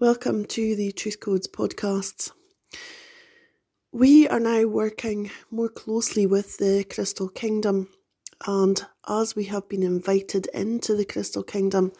Welcome to the Truth Codes podcasts. We are now working more closely with the Crystal Kingdom, and as we have been invited into the Crystal Kingdom,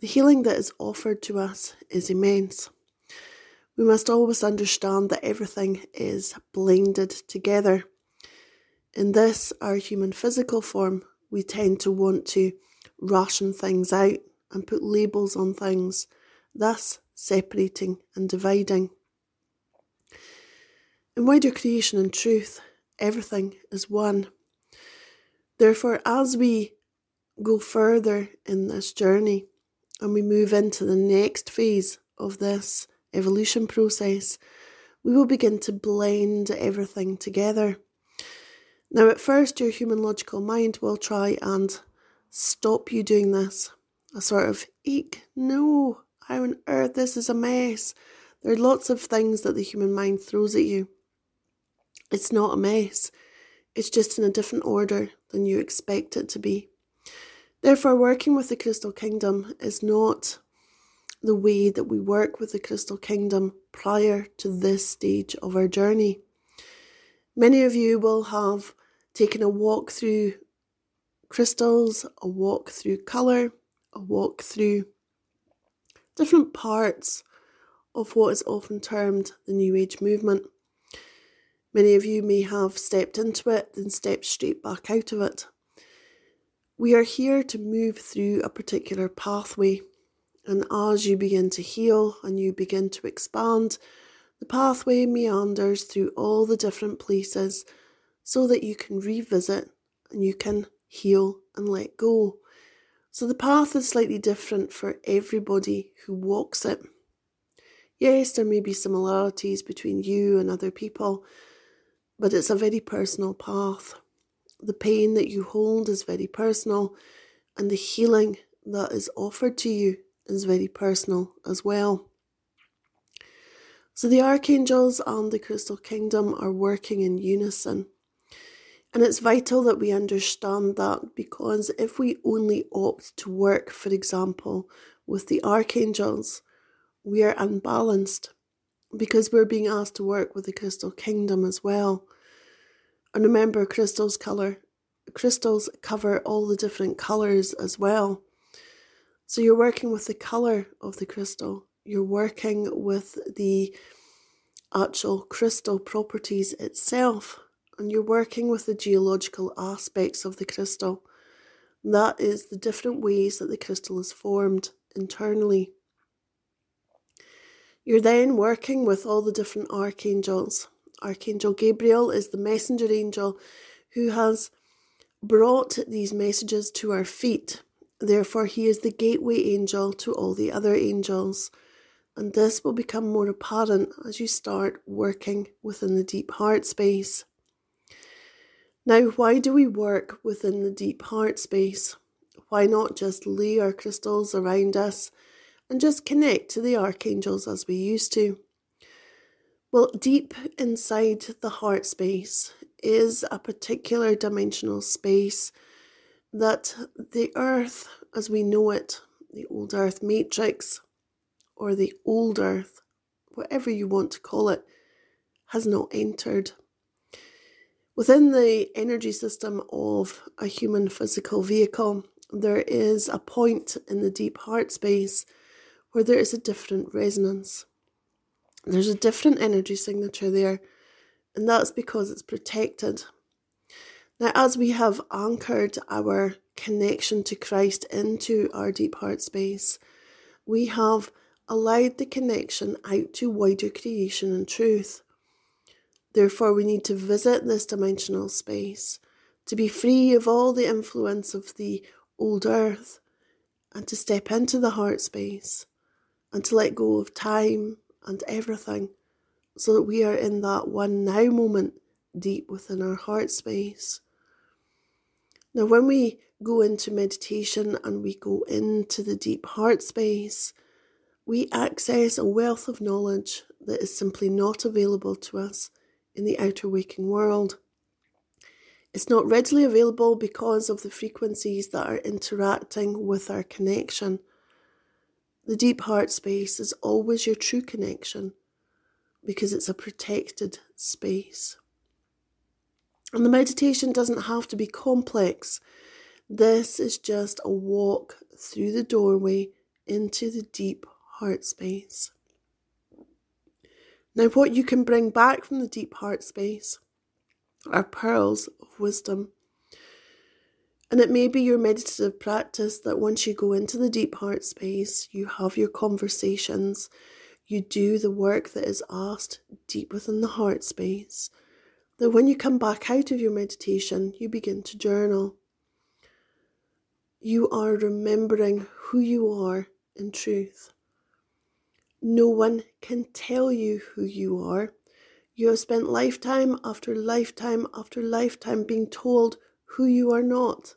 the healing that is offered to us is immense. We must always understand that everything is blended together. In this, our human physical form, we tend to want to ration things out and put labels on things, thus separating and dividing. In wider creation and truth, everything is one. Therefore, as we go further in this journey and we move into the next phase of this evolution process, we will begin to blend everything together. Now, at first, your human logical mind will try and stop you doing this. A sort of, eek, no, how on earth this is a mess. There are lots of things that the human mind throws at you. It's not a mess, it's just in a different order than you expect it to be. Therefore, working with the Crystal Kingdom is not the way that we work with the Crystal Kingdom prior to this stage of our journey. Many of you will have taken a walk through crystals, a walk through colour, a walk through different parts of what is often termed the New Age movement. Many of you may have stepped into it, then stepped straight back out of it. We are here to move through a particular pathway, and as you begin to heal and you begin to expand, the pathway meanders through all the different places so that you can revisit and you can heal and let go. So the path is slightly different for everybody who walks it. Yes, there may be similarities between you and other people, but it's a very personal path. The pain that you hold is very personal, and the healing that is offered to you is very personal as well. So the archangels and the crystal kingdom are working in unison. And it's vital that we understand that because if we only opt to work, for example, with the archangels, we are unbalanced because we're being asked to work with the crystal kingdom as well. And remember, crystals color crystals cover all the different colors as well. So you're working with the color of the crystal. You're working with the actual crystal properties itself and you're working with the geological aspects of the crystal. That is the different ways that the crystal is formed internally. You're then working with all the different archangels. Archangel Gabriel is the messenger angel who has brought these messages to our feet. Therefore, he is the gateway angel to all the other angels. And this will become more apparent as you start working within the deep heart space. Now, why do we work within the deep heart space? Why not just lay our crystals around us and just connect to the archangels as we used to? Well, deep inside the heart space is a particular dimensional space that the earth as we know it, the old earth matrix, or the old earth, whatever you want to call it, has not entered. Within the energy system of a human physical vehicle, there is a point in the deep heart space where there is a different resonance. There's a different energy signature there, and that's because it's protected. Now, as we have anchored our connection to Christ into our deep heart space, we have allowed the connection out to wider creation and truth. Therefore, we need to visit this dimensional space to be free of all the influence of the old earth and to step into the heart space and to let go of time and everything so that we are in that one now moment deep within our heart space. Now, when we go into meditation and we go into the deep heart space, we access a wealth of knowledge that is simply not available to us in the outer waking world. It's not readily available because of the frequencies that are interacting with our connection. The deep heart space is always your true connection because it's a protected space. And the meditation doesn't have to be complex. This is just a walk through the doorway into the deep heart space. Now, what you can bring back from the deep heart space are pearls of wisdom. And it may be your meditative practice that once you go into the deep heart space, you have your conversations, you do the work that is asked deep within the heart space, that when you come back out of your meditation, you begin to journal. You are remembering who you are in truth. No one can tell you who you are. You have spent lifetime after lifetime after lifetime being told who you are not.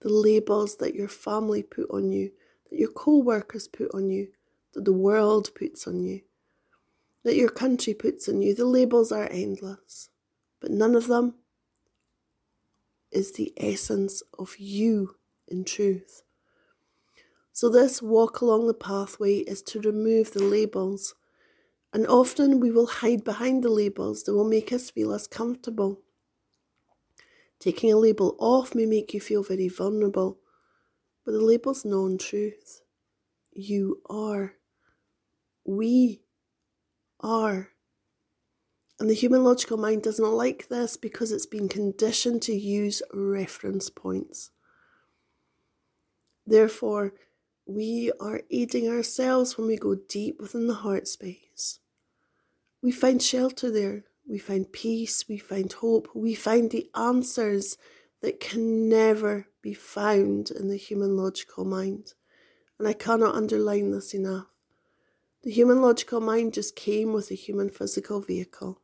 The labels that your family put on you, that your co workers put on you, that the world puts on you, that your country puts on you, the labels are endless. But none of them is the essence of you in truth. So, this walk along the pathway is to remove the labels. And often we will hide behind the labels that will make us feel as comfortable. Taking a label off may make you feel very vulnerable, but the label's non truth. You are. We are. And the human logical mind doesn't like this because it's been conditioned to use reference points. Therefore, we are aiding ourselves when we go deep within the heart space. We find shelter there, we find peace, we find hope, we find the answers that can never be found in the human logical mind. And I cannot underline this enough. The human logical mind just came with a human physical vehicle.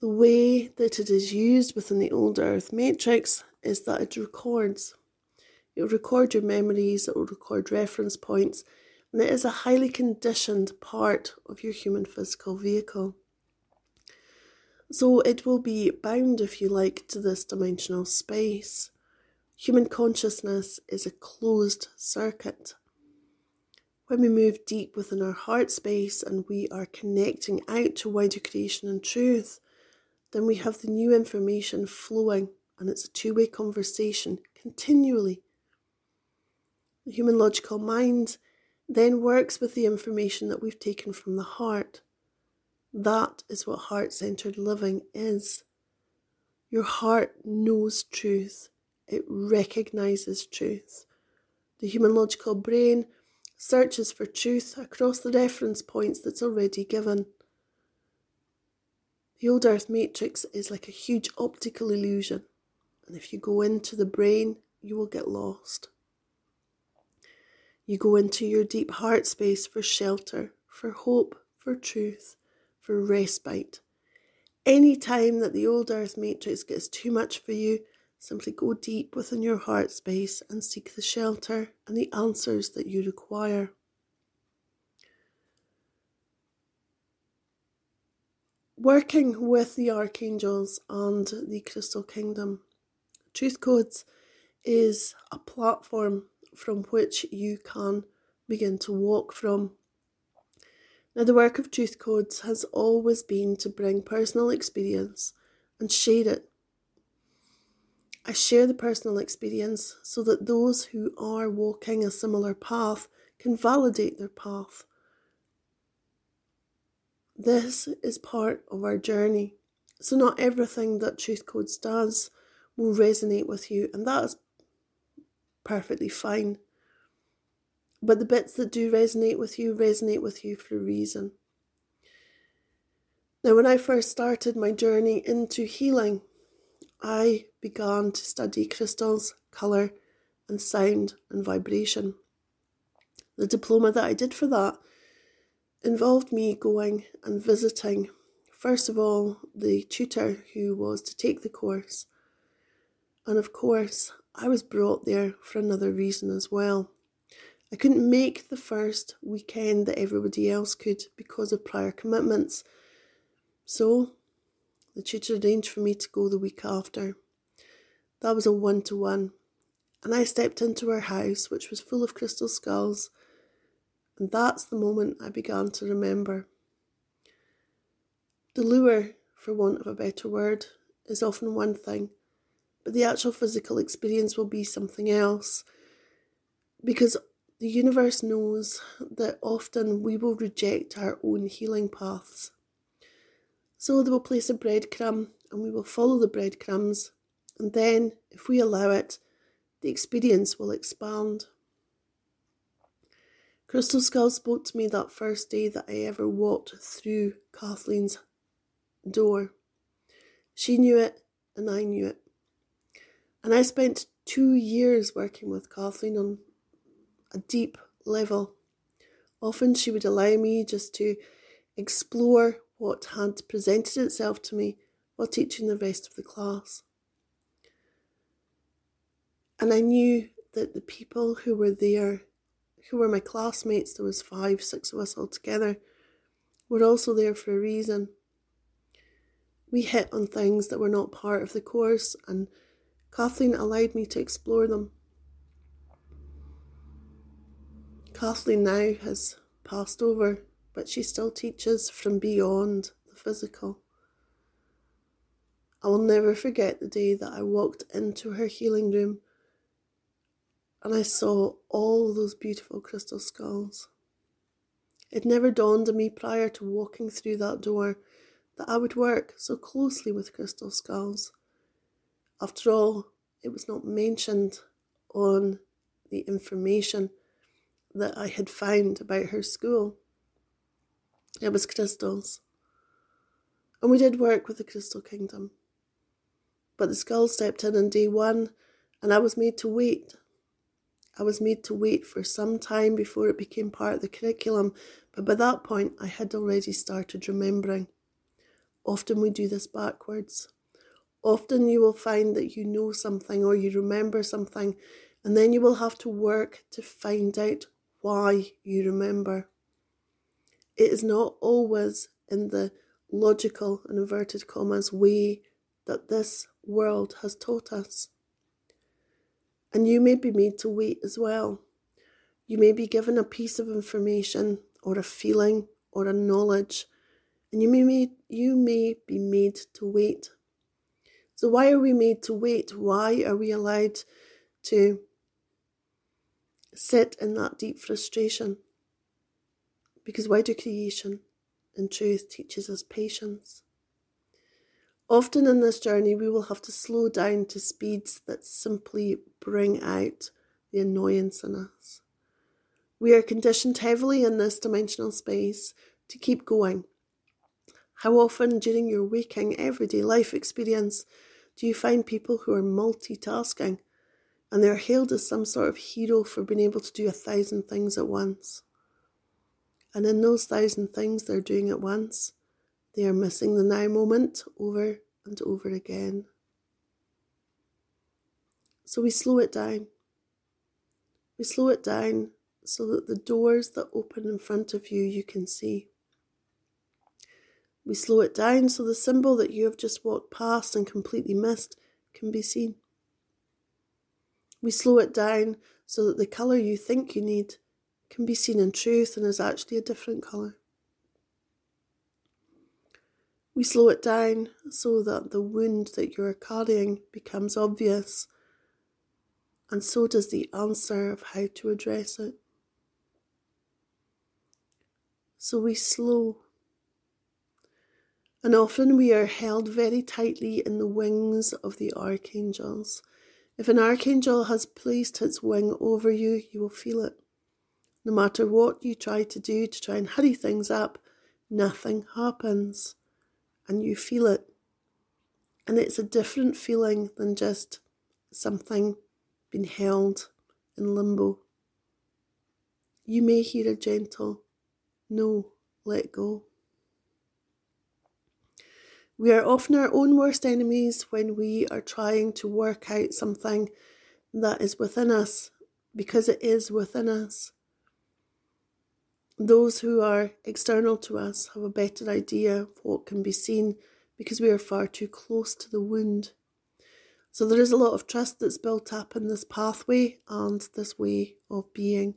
The way that it is used within the old earth matrix is that it records it will record your memories, it will record reference points, and it is a highly conditioned part of your human physical vehicle. So it will be bound, if you like, to this dimensional space. Human consciousness is a closed circuit. When we move deep within our heart space and we are connecting out to wider creation and truth, then we have the new information flowing, and it's a two way conversation continually the human logical mind then works with the information that we've taken from the heart. That is what heart centered living is. Your heart knows truth, it recognizes truth. The human logical brain searches for truth across the reference points that's already given. The old earth matrix is like a huge optical illusion, and if you go into the brain, you will get lost. You go into your deep heart space for shelter, for hope, for truth, for respite. Any time that the old earth matrix gets too much for you, simply go deep within your heart space and seek the shelter and the answers that you require. Working with the archangels and the crystal kingdom, Truth Codes is a platform from which you can begin to walk from. Now, the work of Truth Codes has always been to bring personal experience and share it. I share the personal experience so that those who are walking a similar path can validate their path. This is part of our journey. So, not everything that Truth Codes does will resonate with you, and that is perfectly fine. But the bits that do resonate with you resonate with you for a reason. Now, when I first started my journey into healing, I began to study crystals, colour, and sound and vibration. The diploma that I did for that involved me going and visiting, first of all, the tutor who was to take the course. And of course, I was brought there for another reason as well. I couldn't make the first weekend that everybody else could because of prior commitments. So the tutor arranged for me to go the week after. That was a one to one. And I stepped into her house, which was full of crystal skulls, and that's the moment I began to remember. The lure, for want of a better word, is often one thing, but the actual physical experience will be something else. Because the universe knows that often we will reject our own healing paths. So they will place a breadcrumb and we will follow the breadcrumbs, and then, if we allow it, the experience will expand. Crystal Skull spoke to me that first day that I ever walked through Kathleen's door. She knew it, and I knew it. And I spent two years working with Kathleen on a deep level. Often she would allow me just to explore what had presented itself to me while teaching the rest of the class. And I knew that the people who were there, who were my classmates, there was five, six of us all together, were also there for a reason. We hit on things that were not part of the course, and Kathleen allowed me to explore them. Kathleen now has passed over, but she still teaches from beyond the physical. I will never forget the day that I walked into her healing room and I saw all those beautiful crystal skulls. It never dawned on me prior to walking through that door that I would work so closely with crystal skulls. After all, it was not mentioned on the information that I had found about her school. It was crystals. And we did work with the Crystal Kingdom. But the skull stepped in on day one, and I was made to wait. I was made to wait for some time before it became part of the curriculum, but by that point I had already started remembering. Often we do this backwards. Often you will find that you know something or you remember something, and then you will have to work to find out why you remember. It is not always in the logical and inverted commas way that this world has taught us. And you may be made to wait as well. You may be given a piece of information or a feeling or a knowledge and you may, you may be made to wait. So, why are we made to wait? Why are we allowed to sit in that deep frustration? Because wider creation and truth teaches us patience. Often in this journey, we will have to slow down to speeds that simply bring out the annoyance in us. We are conditioned heavily in this dimensional space to keep going, how often during your waking everyday life experience do you find people who are multitasking and they're hailed as some sort of hero for being able to do a thousand things at once? And in those thousand things they're doing at once, they are missing the now moment over and over again. So we slow it down. We slow it down so that the doors that open in front of you you can see. We slow it down so the symbol that you have just walked past and completely missed can be seen. We slow it down so that the colour you think you need can be seen in truth and is actually a different colour. We slow it down so that the wound that you are carrying becomes obvious, and so does the answer of how to address it. So we slow and often we are held very tightly in the wings of the archangels. If an archangel has placed its wing over you, you will feel it. No matter what you try to do to try and hurry things up, nothing happens. And you feel it. And it's a different feeling than just something being held in limbo. You may hear a gentle, no, let go. We are often our own worst enemies when we are trying to work out something that is within us because it is within us. Those who are external to us have a better idea of what can be seen because we are far too close to the wound. So there is a lot of trust that's built up in this pathway and this way of being.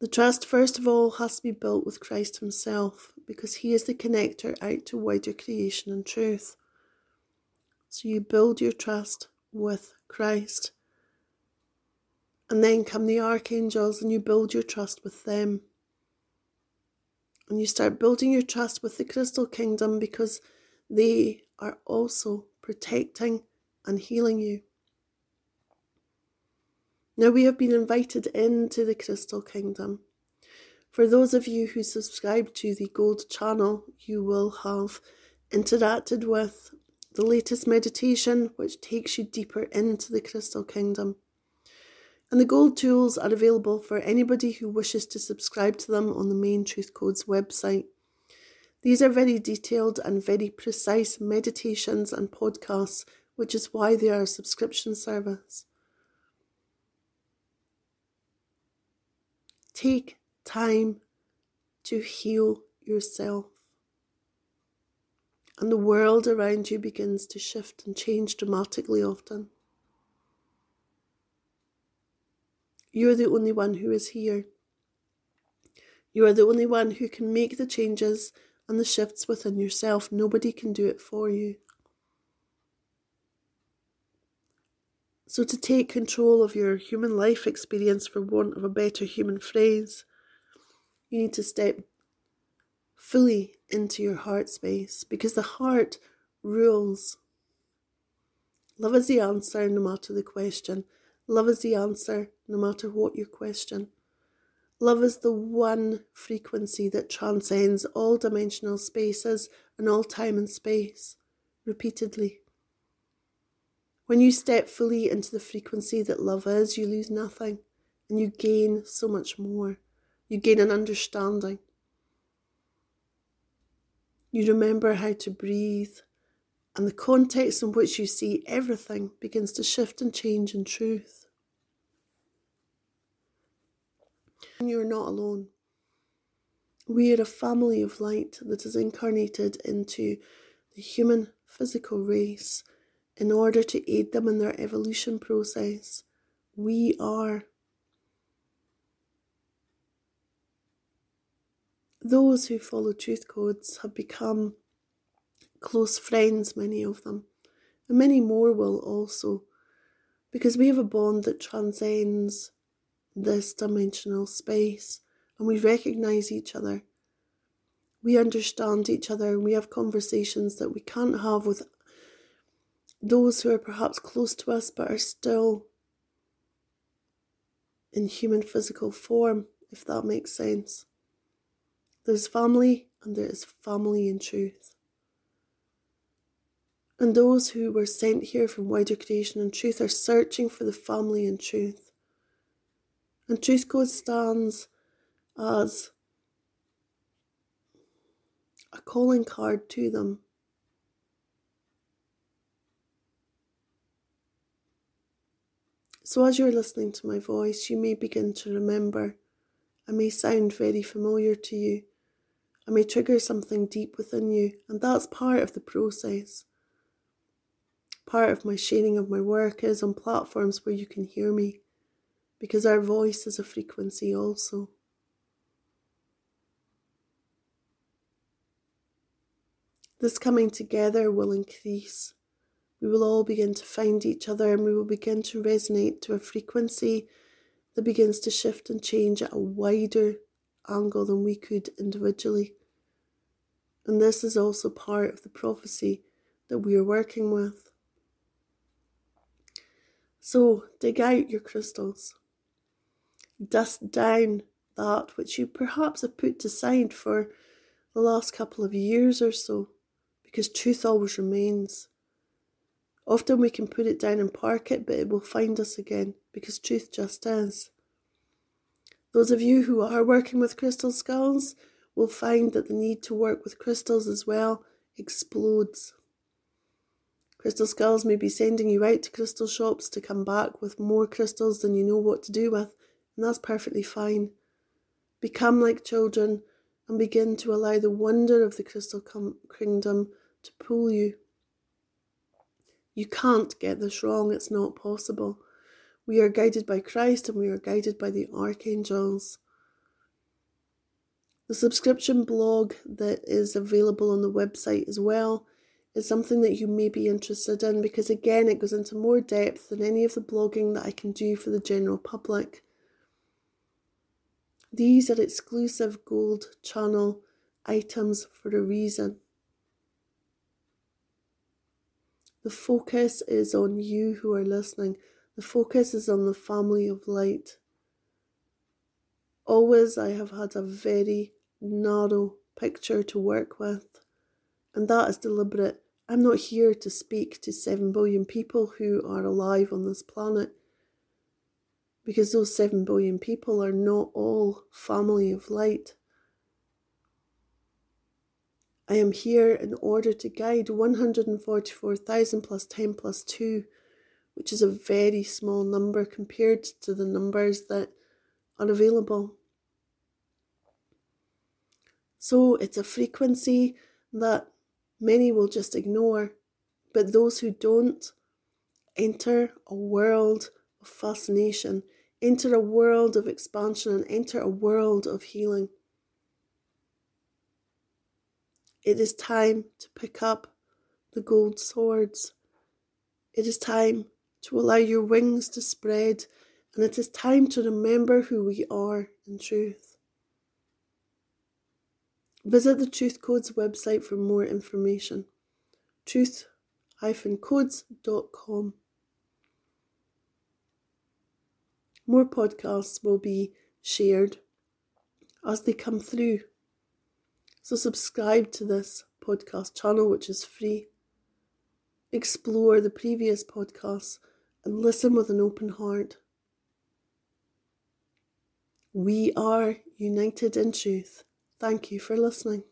The trust, first of all, has to be built with Christ Himself because He is the connector out to wider creation and truth. So you build your trust with Christ. And then come the archangels and you build your trust with them. And you start building your trust with the crystal kingdom because they are also protecting and healing you. Now we have been invited into the crystal kingdom. For those of you who subscribe to the Gold channel, you will have interacted with the latest meditation, which takes you deeper into the crystal kingdom. And the gold tools are available for anybody who wishes to subscribe to them on the main Truth Codes website. These are very detailed and very precise meditations and podcasts, which is why they are a subscription service. Take time to heal yourself. And the world around you begins to shift and change dramatically often. You are the only one who is here. You are the only one who can make the changes and the shifts within yourself. Nobody can do it for you. So, to take control of your human life experience, for want of a better human phrase, you need to step fully into your heart space because the heart rules. Love is the answer no matter the question. Love is the answer, no matter what your question. Love is the one frequency that transcends all dimensional spaces and all time and space, repeatedly. When you step fully into the frequency that love is, you lose nothing and you gain so much more. You gain an understanding. You remember how to breathe and the context in which you see everything begins to shift and change in truth. And you're not alone. We are a family of light that is incarnated into the human physical race in order to aid them in their evolution process. We are. Those who follow truth codes have become close friends, many of them, and many more will also, because we have a bond that transcends this dimensional space and we recognize each other. We understand each other and we have conversations that we can't have with those who are perhaps close to us but are still in human physical form, if that makes sense. There's family and there is family in truth. And those who were sent here from wider creation and truth are searching for the family in truth. And Truth Code stands as a calling card to them. So, as you're listening to my voice, you may begin to remember. I may sound very familiar to you. I may trigger something deep within you, and that's part of the process. Part of my sharing of my work is on platforms where you can hear me, because our voice is a frequency also. This coming together will increase. We will all begin to find each other and we will begin to resonate to a frequency that begins to shift and change at a wider angle than we could individually. And this is also part of the prophecy that we are working with. So dig out your crystals, dust down that which you perhaps have put aside for the last couple of years or so, because truth always remains. Often we can put it down and park it, but it will find us again because truth just is. Those of you who are working with crystal skulls will find that the need to work with crystals as well explodes. Crystal Skulls may be sending you out to crystal shops to come back with more crystals than you know what to do with, and that's perfectly fine. Become like children and begin to allow the wonder of the crystal kingdom to pull you. You can't get this wrong, it's not possible. We are guided by Christ and we are guided by the archangels. The subscription blog that is available on the website as well is something that you may be interested in because, again, it goes into more depth than any of the blogging that I can do for the general public. These are exclusive gold channel items for a reason. The focus is on you who are listening. The focus is on the family of light. Always, I have had a very narrow picture to work with, and that is deliberate. I'm not here to speak to 7 billion people who are alive on this planet because those 7 billion people are not all family of light. I am here in order to guide 144,000 plus 10 plus 2, which is a very small number compared to the numbers that are available. So it's a frequency that many will just ignore, but those who don't enter a world of fascination, enter a world of expansion, and enter a world of healing. It is time to pick up the gold swords. It is time to allow your wings to spread, and it is time to remember who we are in truth. Visit the Truth Codes website for more information. truth-codes.com. More podcasts will be shared as they come through. So, subscribe to this podcast channel, which is free. Explore the previous podcasts and listen with an open heart. We are united in truth. Thank you for listening.